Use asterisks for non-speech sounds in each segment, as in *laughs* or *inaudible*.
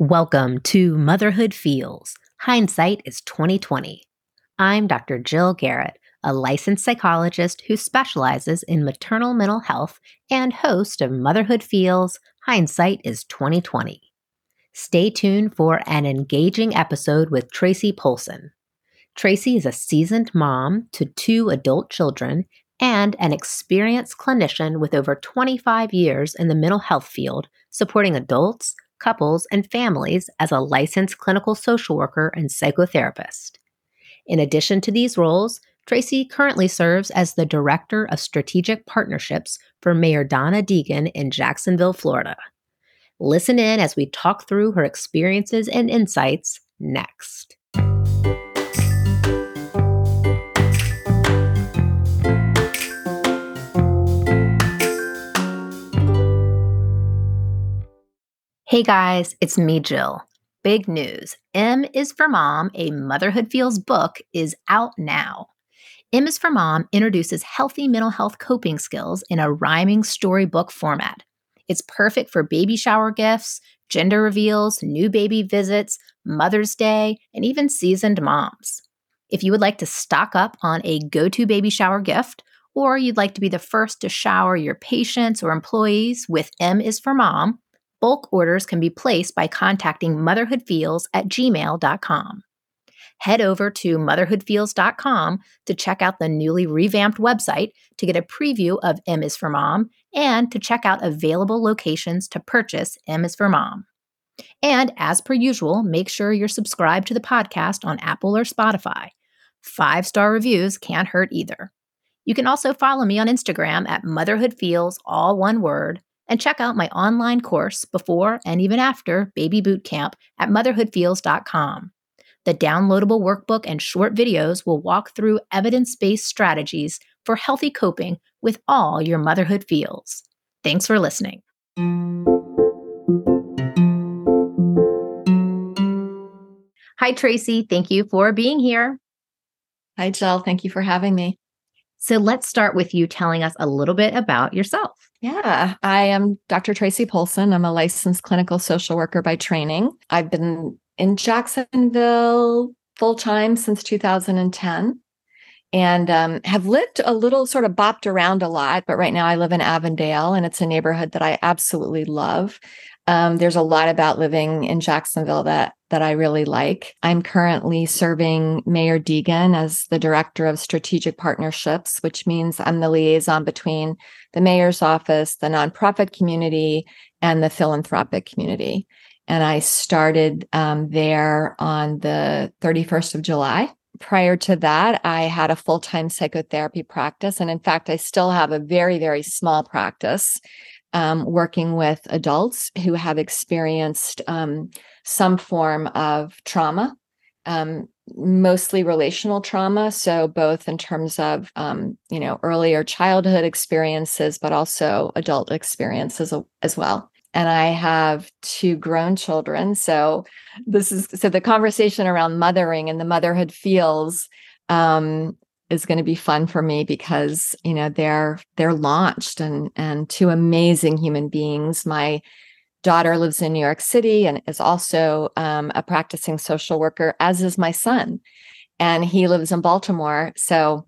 Welcome to Motherhood Feels. Hindsight is 2020. I'm Dr. Jill Garrett, a licensed psychologist who specializes in maternal mental health and host of Motherhood Feels. Hindsight is 2020. Stay tuned for an engaging episode with Tracye Polson. Tracye is a seasoned mom to two adult children and an experienced clinician with over 25 years in the mental health field, supporting adults couples, and families as a licensed clinical social worker and psychotherapist. In addition to these roles, Tracye currently serves as the Director of Strategic Partnerships for Mayor Donna Deegan in Jacksonville, Florida. Listen in as we talk through her experiences and insights next. Hey guys, it's me, Jill. Big news M is for Mom, a Motherhood Feels book, is out now. M is for Mom introduces healthy mental health coping skills in a rhyming storybook format. It's perfect for baby shower gifts, gender reveals, new baby visits, Mother's Day, and even seasoned moms. If you would like to stock up on a go to baby shower gift, or you'd like to be the first to shower your patients or employees with M is for Mom, Bulk orders can be placed by contacting motherhoodfeels at gmail.com. Head over to motherhoodfeels.com to check out the newly revamped website to get a preview of M is for Mom and to check out available locations to purchase M is for Mom. And as per usual, make sure you're subscribed to the podcast on Apple or Spotify. Five star reviews can't hurt either. You can also follow me on Instagram at motherhoodfeels, all one word, and check out my online course before and even after Baby Boot Camp at motherhoodfeels.com. The downloadable workbook and short videos will walk through evidence based strategies for healthy coping with all your motherhood feels. Thanks for listening. Hi, Tracye. Thank you for being here. Hi, Jill. Thank you for having me. So let's start with you telling us a little bit about yourself. Yeah, I am Dr. Tracye Polson. I'm a licensed clinical social worker by training. I've been in Jacksonville full time since 2010 and um, have lived a little sort of bopped around a lot. But right now I live in Avondale and it's a neighborhood that I absolutely love. Um, there's a lot about living in Jacksonville that that I really like. I'm currently serving Mayor Deegan as the director of strategic partnerships, which means I'm the liaison between the mayor's office, the nonprofit community, and the philanthropic community. And I started um, there on the 31st of July. Prior to that, I had a full time psychotherapy practice. And in fact, I still have a very, very small practice um, working with adults who have experienced um, some form of trauma, um, mostly relational trauma. So, both in terms of, um, you know, earlier childhood experiences, but also adult experiences as well. And I have two grown children. So, this is so the conversation around mothering and the motherhood feels um, is going to be fun for me because you know they're they're launched and and two amazing human beings my daughter lives in new york city and is also um, a practicing social worker as is my son and he lives in baltimore so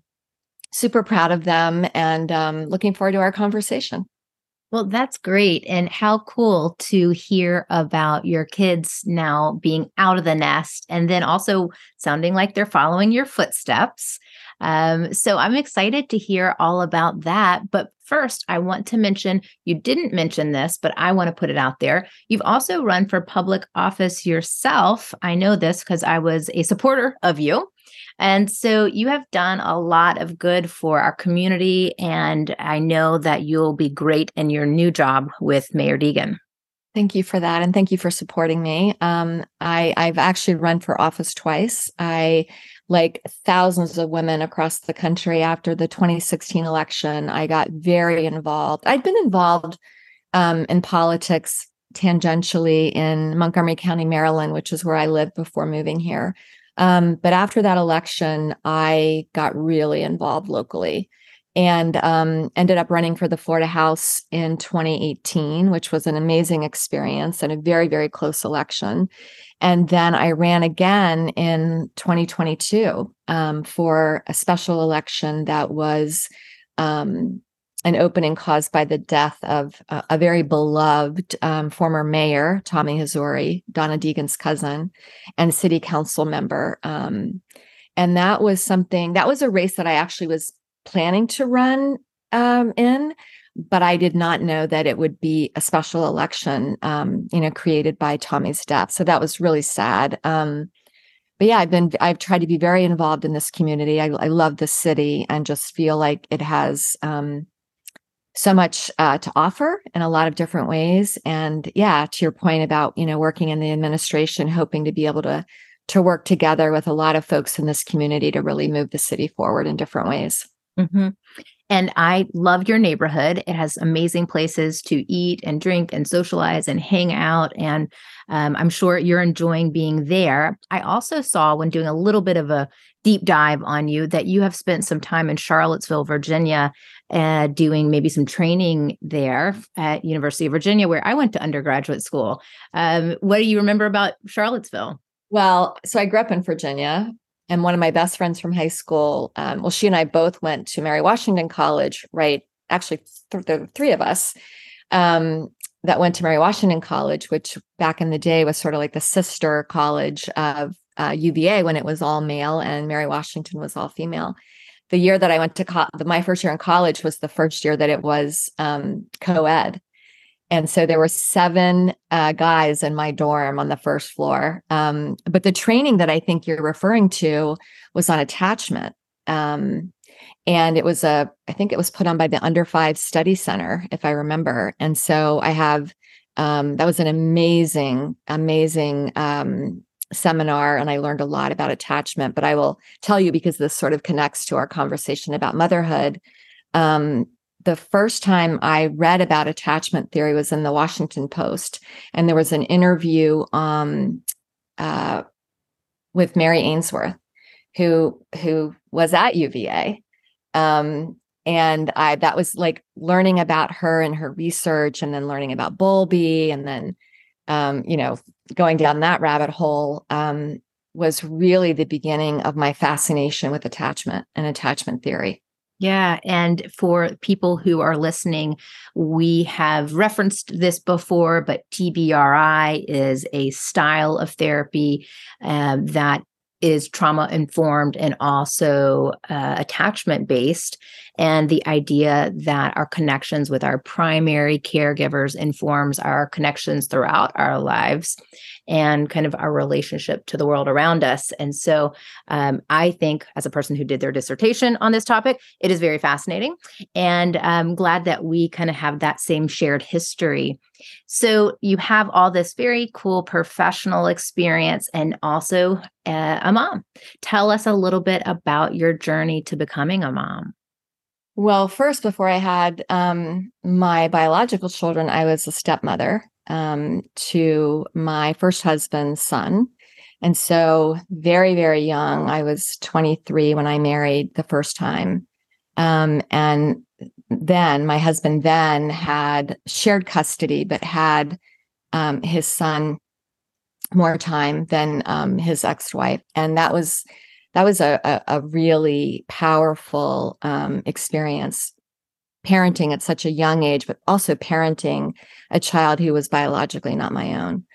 super proud of them and um, looking forward to our conversation well, that's great. And how cool to hear about your kids now being out of the nest and then also sounding like they're following your footsteps. Um, so I'm excited to hear all about that. But first, I want to mention you didn't mention this, but I want to put it out there. You've also run for public office yourself. I know this because I was a supporter of you. And so you have done a lot of good for our community. And I know that you'll be great in your new job with Mayor Deegan. Thank you for that. And thank you for supporting me. Um, I, I've actually run for office twice. I like thousands of women across the country after the 2016 election. I got very involved. I'd been involved um, in politics tangentially in Montgomery County, Maryland, which is where I lived before moving here. Um, but after that election, I got really involved locally. and um, ended up running for the Florida House in 2018, which was an amazing experience and a very, very close election. And then I ran again in 2022 um, for a special election that was um, an opening caused by the death of a, very beloved um, former mayor, Tommy Hazouri, Donna Deegan's cousin, and city council member. Um, and that was something, that was a race that I actually was planning to run um, in, but I did not know that it would be a special election, um, you know, created by Tommy's death. So that was really sad. Um, but yeah, I've been, I've tried to be very involved in this community. I, I love the city and just feel like it has um, so much uh, to offer in a lot of different ways. And yeah, to your point about, you know, working in the administration, hoping to be able to to work together with a lot of folks in this community to really move the city forward in different ways. Mm-hmm. And I love your neighborhood. It has amazing places to eat and drink and socialize and hang out. And um, I'm sure you're enjoying being there. I also saw when doing a little bit of a deep dive on you that you have spent some time in Charlottesville, Virginia, uh, doing maybe some training there at University of Virginia, where I went to undergraduate school. Um, what do you remember about Charlottesville? Well, so I grew up in Virginia and one of my best friends from high school um, well she and i both went to mary washington college right actually th- the three of us um, that went to mary washington college which back in the day was sort of like the sister college of uh, uva when it was all male and mary washington was all female. The year that i went to co- my first year in college was the first year that it was um, co-ed and so there were seven uh, guys in my dorm on the first floor. Um, but the training that I think you're referring to was on attachment. Um, and it was a, I think it was put on by the Under Five Study Center, if I remember. And so I have, um, that was an amazing, amazing um, seminar. And I learned a lot about attachment. But I will tell you because this sort of connects to our conversation about motherhood. Um, the first time I read about attachment theory was in the Washington Post, and there was an interview um, uh, with Mary Ainsworth, who who was at UVA, um, and I that was like learning about her and her research, and then learning about Bowlby, and then um, you know going down that rabbit hole um, was really the beginning of my fascination with attachment and attachment theory. Yeah. And for people who are listening, we have referenced this before, but TBRI is a style of therapy uh, that is trauma informed and also uh, attachment based and the idea that our connections with our primary caregivers informs our connections throughout our lives and kind of our relationship to the world around us. And so um, I think, as a person who did their dissertation on this topic, it is very fascinating. And I'm glad that we kind of have that same shared history. So you have all this very cool professional experience and also uh, a mom. Tell us a little bit about your journey to becoming a mom. Well, first, before I had um, my biological children, I was a stepmother um, to my first husband's son. And so, very, very young, I was 23 when I married the first time. Um, and then my husband then had shared custody, but had um, his son more time than um, his ex-wife, and that was that was a, a, a really powerful um, experience parenting at such a young age, but also parenting a child who was biologically not my own.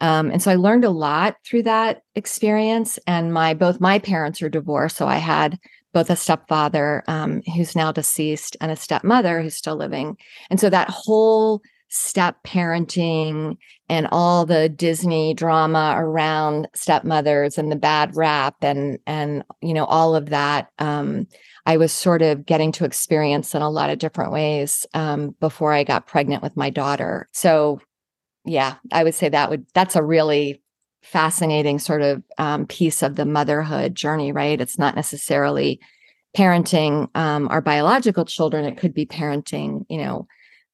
Um, and so I learned a lot through that experience. And my both my parents are divorced, so I had both a stepfather um, who's now deceased and a stepmother who's still living. And so that whole step parenting and all the Disney drama around stepmothers and the bad rap and and you know all of that um, I was sort of getting to experience in a lot of different ways um, before I got pregnant with my daughter. So, yeah, I would say that would that's a really fascinating sort of um, piece of the motherhood journey, right? It's not necessarily parenting um, our biological children; it could be parenting, you know,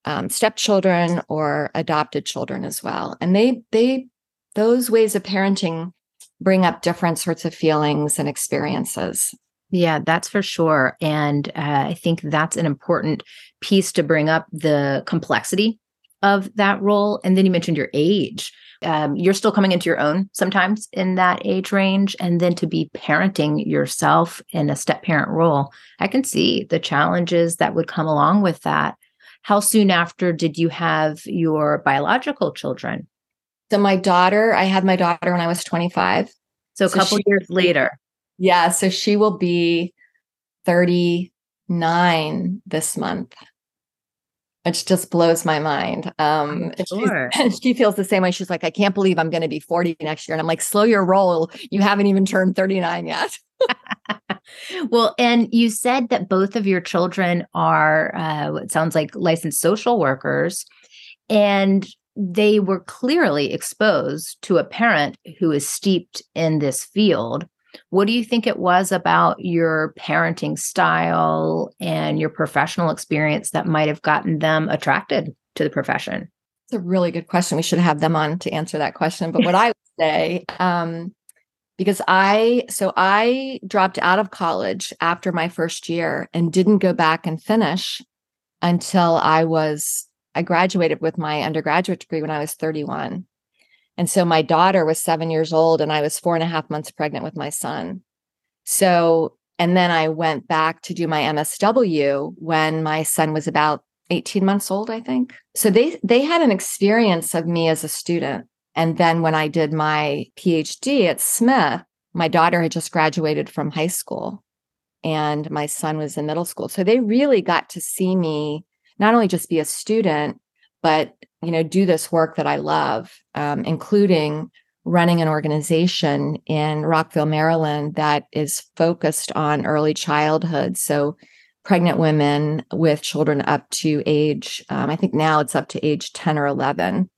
um, stepchildren or adopted children as well. And they they those ways of parenting bring up different sorts of feelings and experiences Yeah, that's for sure. And uh, I think that's an important piece to bring up the complexity of that role. And then you mentioned your age. Um, you're still coming into your own sometimes in that age range. And then to be parenting yourself in a step parent role, I can see the challenges that would come along with that. How soon after did you have your biological children? So, my daughter, I had my daughter when I was 25. So, a so couple she, years later. Yeah. So, she will be 39 this month which just blows my mind. Um, sure. *laughs* and she feels the same way. She's like, I can't believe I'm going to be 40 next year. And I'm like, slow your roll. You haven't even turned 39 yet. *laughs* well, and you said that both of your children are uh, what sounds like licensed social workers, and they were clearly exposed to a parent who is steeped in this field. What do you think it was about your parenting style and your professional experience that might have gotten them attracted to the profession? It's a really good question. We should have them on to answer that question. But what I would say, um, because I, so I dropped out of college after my first year and didn't go back and finish until I was, I graduated with my undergraduate degree when I was 31. And so my daughter was seven years old and I was four and a half months pregnant with my son. So, and then I went back to do my MSW when my son was about 18 months old, I think. So they they had an experience of me as a student. And then when I did my PhD at Smith, my daughter had just graduated from high school and my son was in middle school. So they really got to see me not only just be a student, but you know do this work that i love um, including running an organization in rockville maryland that is focused on early childhood. So pregnant women with children up to age um, i think now it's up to age 10 or 11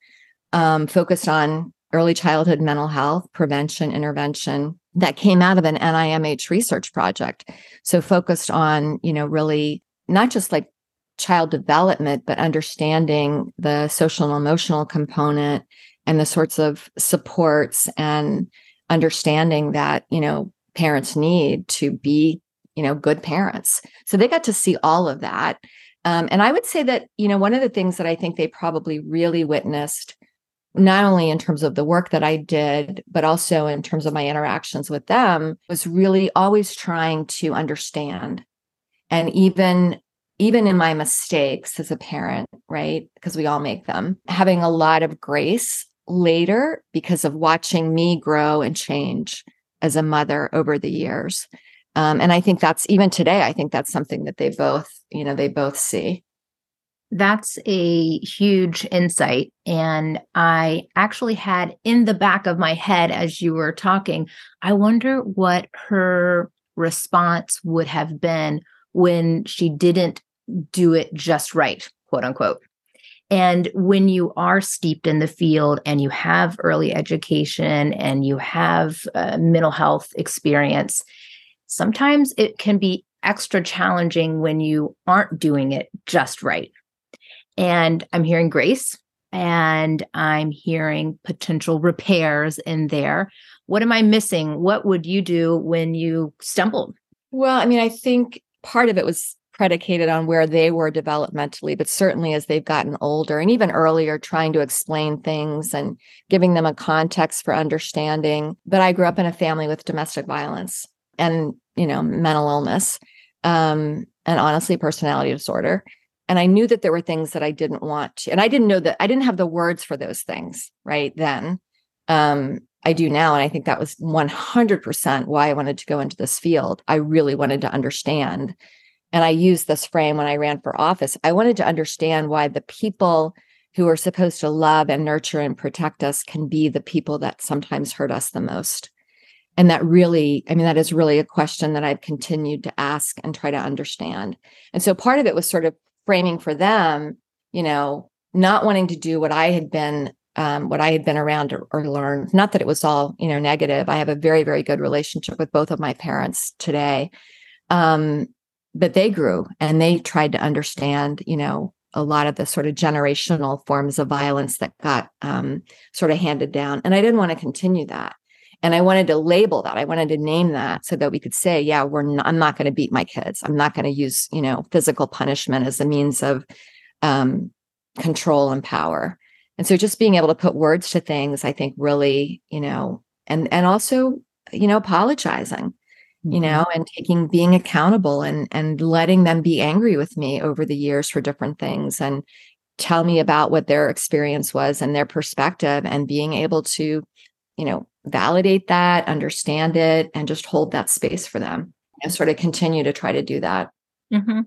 um, focused on early childhood mental health prevention intervention that came out of an nimh research project. So focused on you know really not just like child development, but understanding the social and emotional component and the sorts of supports and understanding that, you know, parents need to be, you know, good parents. So they got to see all of that. Um, and I would say that, you know, one of the things that I think they probably really witnessed, not only in terms of the work that I did, but also in terms of my interactions with them, was really always trying to understand and even even in my mistakes as a parent, right? Because we all make them, having a lot of grace later because of watching me grow and change as a mother over the years. Um, and I think that's even today, I think that's something that they both, you know, they both see. That's a huge insight. And I actually had in the back of my head as you were talking, I wonder what her response would have been when she didn't do it just right, quote unquote. And when you are steeped in the field and you have early education and you have uh, mental health experience, sometimes it can be extra challenging when you aren't doing it just right. And I'm hearing grace and I'm hearing potential repairs in there. What am I missing? What would you do when you stumbled? Well, I mean, I think part of it was predicated on where they were developmentally, but certainly as they've gotten older and even earlier, trying to explain things and giving them a context for understanding. But I grew up in a family with domestic violence and, you know, mental illness um, and honestly, personality disorder. And I knew that there were things that I didn't want to, and I didn't know that I didn't have the words for those things right then. Um, I do now. And I think that was 100% why I wanted to go into this field. I really wanted to understand and I used this frame when I ran for office. I wanted to understand why the people who are supposed to love and nurture and protect us can be the people that sometimes hurt us the most. And that really, I mean, that is really a question that I've continued to ask and try to understand. And so part of it was sort of framing for them, you know, not wanting to do what I had been um, what I had been around or, or, learned. Not that it was all, you know, negative. I have a very, very good relationship with both of my parents today. Um, but they grew and they tried to understand, you know, a lot of the sort of generational forms of violence that got um, sort of handed down. And I didn't want to continue that. And I wanted to label that. I wanted to name that so that we could say, yeah, we're not, I'm not going to beat my kids. I'm not going to use, you know, physical punishment as a means of um, control and power. And so just being able to put words to things, I think really, you know, and and also, you know, apologizing. You know, and taking being accountable and and letting them be angry with me over the years for different things and tell me about what their experience was and their perspective and being able to, you know, validate that, understand it, and just hold that space for them and sort of continue to try to do that. Mm-hmm.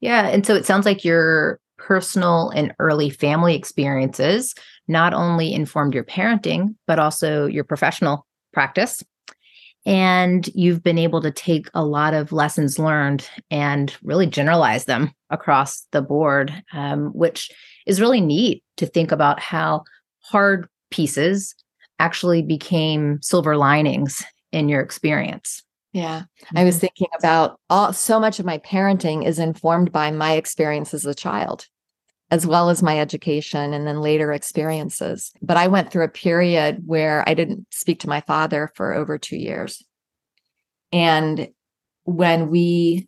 Yeah. And so it sounds like your personal and early family experiences not only informed your parenting, but also your professional practice. And you've been able to take a lot of lessons learned and really generalize them across the board, um, which is really neat to think about how hard pieces actually became silver linings in your experience. Yeah. I was mm-hmm. thinking about all so much of my parenting is informed by my experience as a child, as well as my education and then later experiences. But I went through a period where I didn't speak to my father for over two years. And when we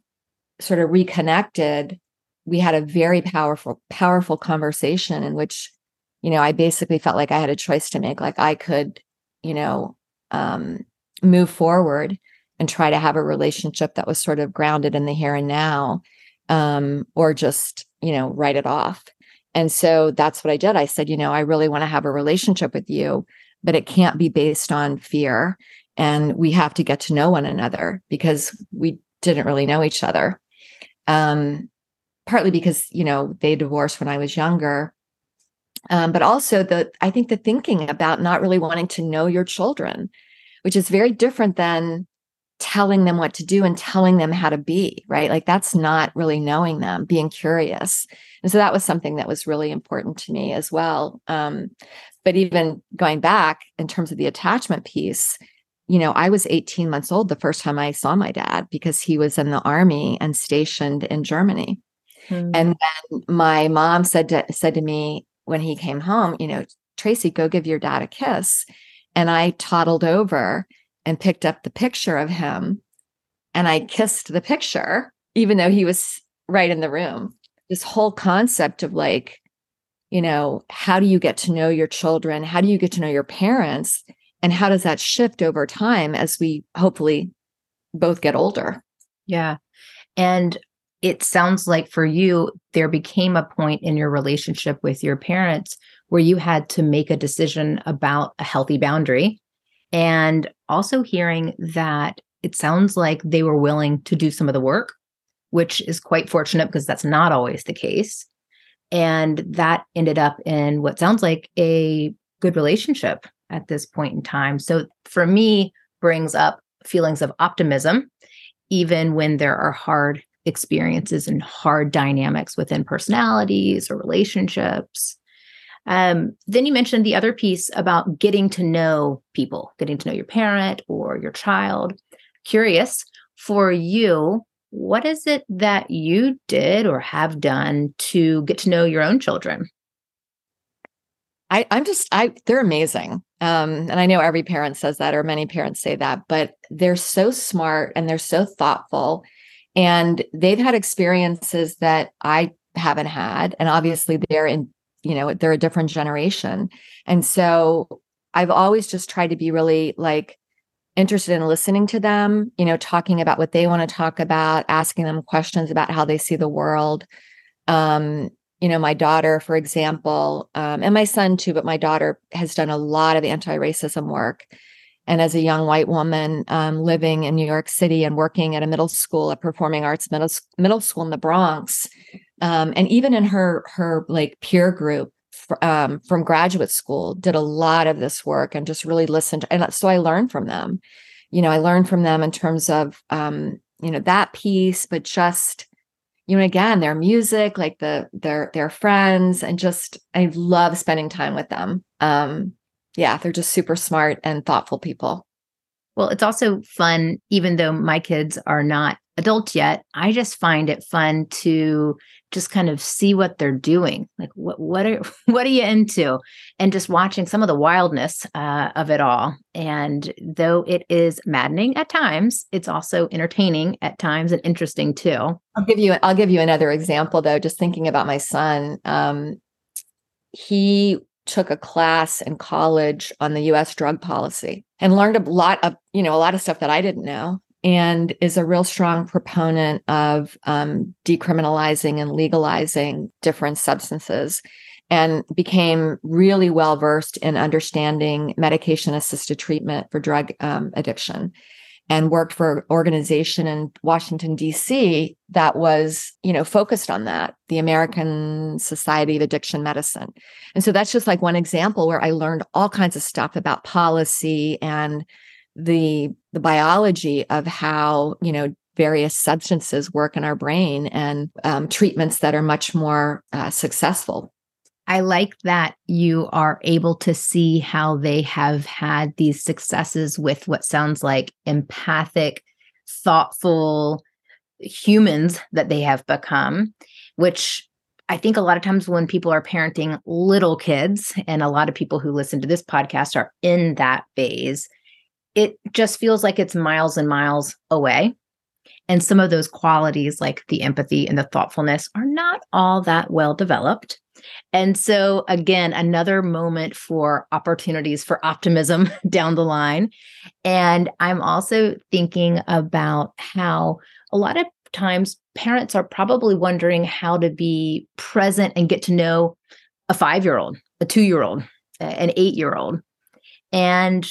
sort of reconnected, we had a very powerful, powerful conversation in which, you know, I basically felt like I had a choice to make. Like I could, you know, um, move forward and try to have a relationship that was sort of grounded in the here and now um, or just you know write it off. And so that's what i did. I said you know i really want to have a relationship with you but it can't be based on fear and we have to get to know one another because we didn't really know each other. Um, partly because you know they divorced when i was younger. Um, but also the i think the thinking about not really wanting to know your children which is very different than telling them what to do and telling them how to be, right? Like that's not really knowing them, being curious. And so that was something that was really important to me as well. Um, but even going back in terms of the attachment piece, you know, I was 18 months old the first time I saw my dad because he was in the army and stationed in Germany. Hmm. And when my mom said to said to me when he came home, you know, Tracye, go give your dad a kiss. And I toddled over and picked up the picture of him and I kissed the picture, even though he was right in the room. This whole concept of like, you know, how do you get to know your children? How do you get to know your parents? And how does that shift over time as we hopefully both get older? Yeah. And it sounds like for you, there became a point in your relationship with your parents where you had to make a decision about a healthy boundary and also hearing that it sounds like they were willing to do some of the work, which is quite fortunate because that's not always the case. And that ended up in what sounds like a good relationship at this point in time. So for me, brings up feelings of optimism, even when there are hard experiences and hard dynamics within personalities or relationships. Um, then you mentioned the other piece about getting to know people, getting to know your parent or your child. Curious for you, what is it that you did or have done to get to know your own children? I, I'm just, I, they're amazing. Um, and I know every parent says that, or many parents say that, but they're so smart and they're so thoughtful. And they've had experiences that I haven't had. And obviously, they're in you know they're a different generation. And so i've always just tried to be really like interested in listening to them you know talking about what they want to talk about asking them questions about how they see the world. Um you know my daughter for example um, and my son too but my daughter has done a lot of anti-racism work. And as a young white woman um, living in new york city and working at a middle school a performing arts middle, middle school in the bronx um, and even in her her like peer group um, from graduate school did a lot of this work and just really listened and so i learned from them. You know i learned from them in terms of um, you know that piece but just you know again their music like the their their friends and just i love spending time with them. Um yeah they're just super smart and thoughtful people. Well it's also fun even though my kids are not adults yet i just find it fun to just kind of see what they're doing. Like what what are *laughs* what are you into? And just watching some of the wildness uh, of it all. And though it is maddening at times, it's also entertaining at times and interesting too. I'll give you I'll give you another example though. Just thinking about my son, um, he took a class in college on the US drug policy and learned a lot of, you know, a lot of stuff that I didn't know and is a real strong proponent of um, decriminalizing and legalizing different substances and became really well versed in understanding medication assisted treatment for drug um, addiction and worked for an organization in Washington D.C. that was, you know, focused on that, the American Society of Addiction Medicine. And so that's just like one example where I learned all kinds of stuff about policy and the the biology of how you know various substances work in our brain and um, treatments that are much more uh, successful. I like that you are able to see how they have had these successes with what sounds like empathic, thoughtful humans that they have become, which I think a lot of times when people are parenting little kids, and a lot of people who listen to this podcast are in that phase, it just feels like it's miles and miles away. And some of those qualities, like the empathy and the thoughtfulness, are not all that well developed. And so, again, another moment for opportunities for optimism *laughs* down the line. And I'm also thinking about how a lot of times parents are probably wondering how to be present and get to know a five year old, a two year old, an eight year old. And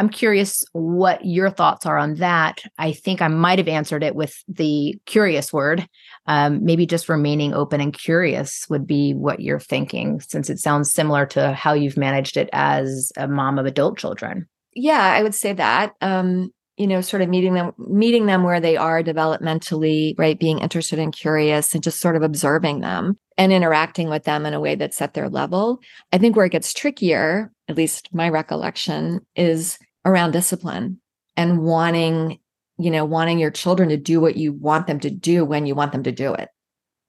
I'm curious what your thoughts are on that. I think I might have answered it with the curious word. Um, maybe just remaining open and curious would be what you're thinking, since it sounds similar to how you've managed it as a mom of adult children. Yeah, I would say that. Um, you know, sort of meeting them, meeting them where they are developmentally, right? Being interested and curious and just sort of observing them and interacting with them in a way that's at their level. I think where it gets trickier, at least my recollection, is around discipline and wanting, you know, wanting your children to do what you want them to do when you want them to do it.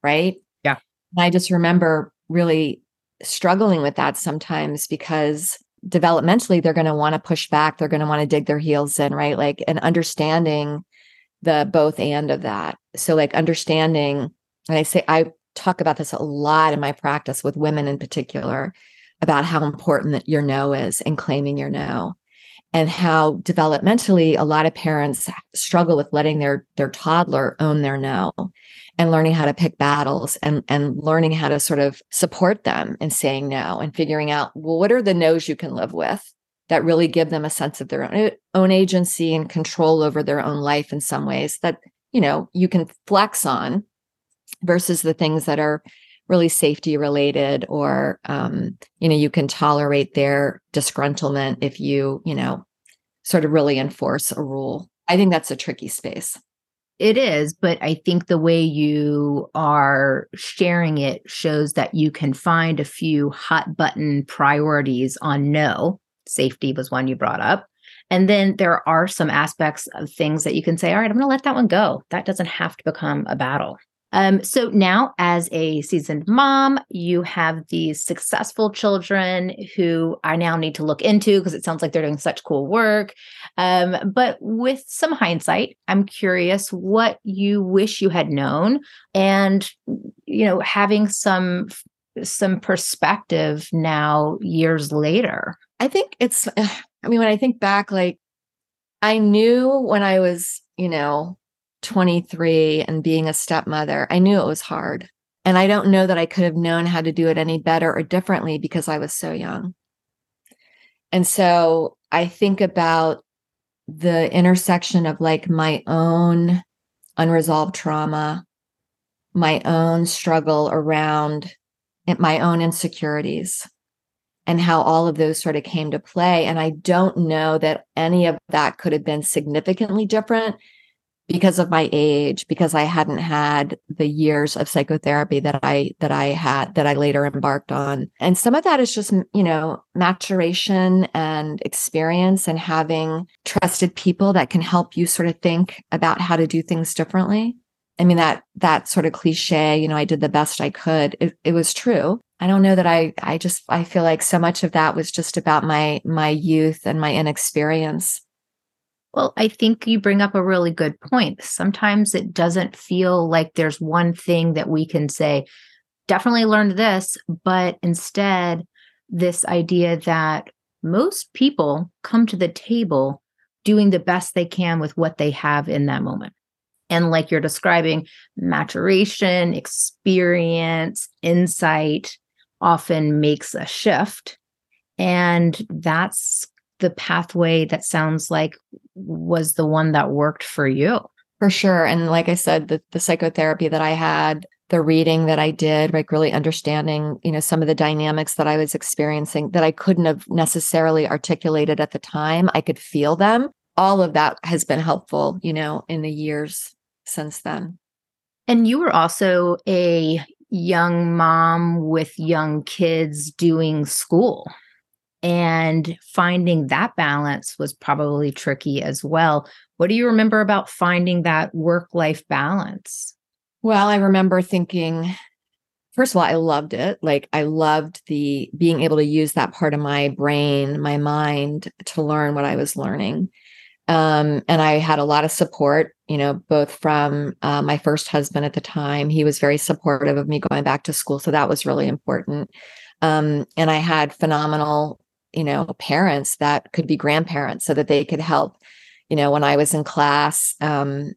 Right. Yeah. And I just remember really struggling with that sometimes because developmentally they're going to want to push back they're going to want to dig their heels in right like and understanding the both and of that so like understanding and i say i talk about this a lot in my practice with women in particular about how important that your no is and claiming your no and how developmentally a lot of parents struggle with letting their their toddler own their no and learning how to pick battles and and learning how to sort of support them in saying no and figuring out well what are the no's you can live with that really give them a sense of their own, own agency and control over their own life in some ways that you know you can flex on versus the things that are really safety related or um, you know you can tolerate their disgruntlement if you you know sort of really enforce a rule. I think that's a tricky space. It is but i think the way you are sharing it shows that you can find a few hot button priorities on no. Safety was one you brought up. And then there are some aspects of things that you can say all right i'm going to let that one go. That doesn't have to become a battle um, so now, as a seasoned mom, you have these successful children who I now need to look into because it sounds like they're doing such cool work. Um, but with some hindsight, I'm curious what you wish you had known, and you know, having some some perspective now years later. I think it's. *sighs* I mean, when I think back, like I knew when I was, you know, 23 and being a stepmother, I knew it was hard. And I don't know that I could have known how to do it any better or differently because I was so young. And so I think about the intersection of like my own unresolved trauma, my own struggle around my own insecurities, and how all of those sort of came to play. And I don't know that any of that could have been significantly different because of my age because i hadn't had the years of psychotherapy that i that i had that i later embarked on and some of that is just you know maturation and experience and having trusted people that can help you sort of think about how to do things differently I mean that that sort of cliche, you know, I did the best I could. It, it was true. I don't know that I I just I feel like so much of that was just about my my youth and my inexperience. Well, I think you bring up a really good point. Sometimes it doesn't feel like there's one thing that we can say, definitely learned this, but instead, this idea that most people come to the table doing the best they can with what they have in that moment. And like you're describing, maturation, experience, insight often makes a shift. And that's the pathway that sounds like was the one that worked for you. For sure. And like I said, the, the psychotherapy that I had, the reading that I did, like really understanding, you know, some of the dynamics that I was experiencing that I couldn't have necessarily articulated at the time. I could feel them. All of that has been helpful, you know, in the years since then. And you were also a young mom with young kids doing school. And finding that balance was probably tricky as well. What do you remember about finding that work life balance? Well, I remember thinking, first of all, I loved it. Like, I loved the being able to use that part of my brain, my mind to learn what I was learning. Um, and I had a lot of support, you know, both from uh, my first husband at the time. He was very supportive of me going back to school. So that was really important. Um, and I had phenomenal, you know, parents that could be grandparents so that they could help, you know, when I was in class um,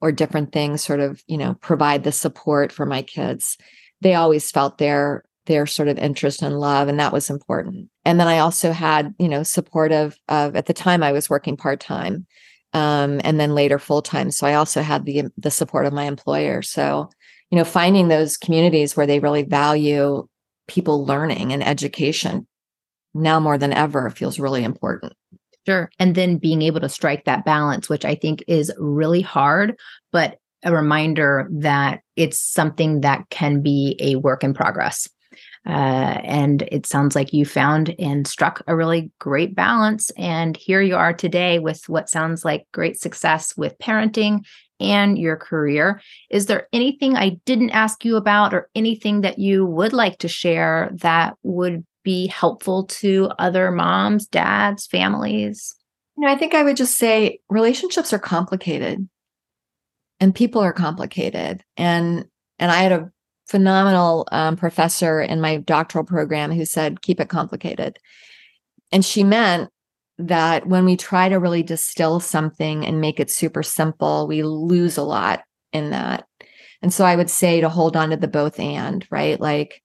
or different things, sort of, you know, provide the support for my kids. They always felt their their sort of interest and love and that was important and then i also had you know support of, of at the time i was working part-time um, and then later full-time so i also had the the support of my employer so you know finding those communities where they really value people learning and education now more than ever feels really important Sure. And then being able to strike that balance, which I think is really hard, but a reminder that it's something that can be a work in progress. Uh, and it sounds like you found and struck a really great balance. And here you are today with what sounds like great success with parenting and your career. Is there anything I didn't ask you about or anything that you would like to share that would be helpful to other moms, dads, families? You know, I think I would just say relationships are complicated and people are complicated. And and I had a phenomenal um, professor in my doctoral program who said, keep it complicated. And she meant that when we try to really distill something and make it super simple, we lose a lot in that. And so I would say to hold on to the both and, right? Like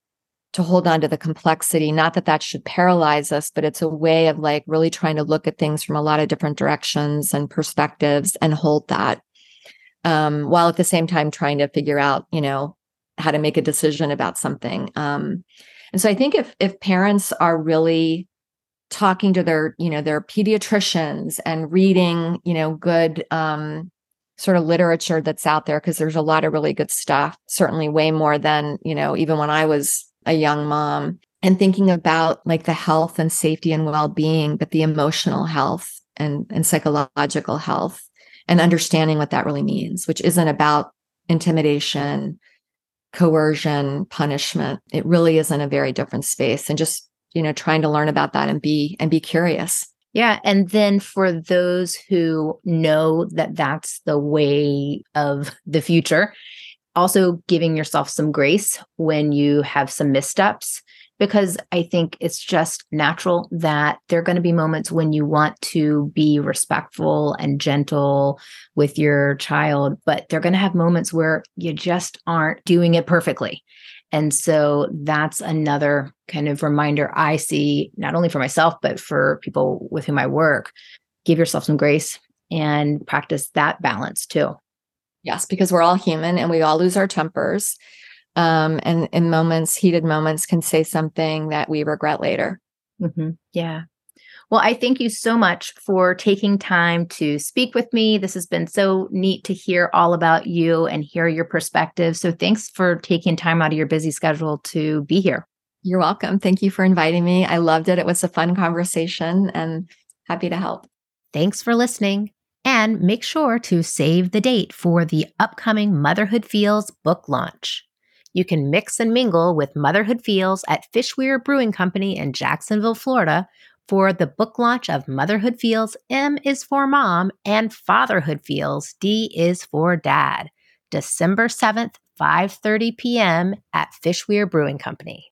to hold on to the complexity, not that that should paralyze us, but it's a way of like really trying to look at things from a lot of different directions and perspectives and hold that. Um, while at the same time trying to figure out, you know, how to make a decision about something. Um, and so I think if if parents are really talking to their you know their pediatricians and reading you know good um, sort of literature that's out there because there's a lot of really good stuff certainly way more than you know even when i was a young mom and thinking about like the health and safety and well-being but the emotional health and and psychological health and understanding what that really means which isn't about intimidation coercion, punishment. It really is in a very different space and just, you know, trying to learn about that and be and be curious. Yeah, and then for those who know that that's the way of the future, also giving yourself some grace when you have some missteps because I think it's just natural that there are going to be moments when you want to be respectful and gentle with your child, but they're going to have moments where you just aren't doing it perfectly. And so that's another kind of reminder I see, not only for myself, but for people with whom I work. Give yourself some grace and practice that balance too. Yes, because we're all human and we all lose our tempers um, and in moments, heated moments, can say something that we regret later. Mm-hmm. Yeah. Well, I thank you so much for taking time to speak with me. This has been so neat to hear all about you and hear your perspective. So, thanks for taking time out of your busy schedule to be here. You're welcome. Thank you for inviting me. I loved it. It was a fun conversation and happy to help. Thanks for listening. And make sure to save the date for the upcoming Motherhood Feels book launch. You can mix and mingle with Motherhood Feels at Fishweir Brewing Company in Jacksonville, Florida for the book launch of Motherhood Feels M is for Mom and Fatherhood Feels D is for Dad, December 7th, 5:30 p.m. at Fishweir Brewing Company.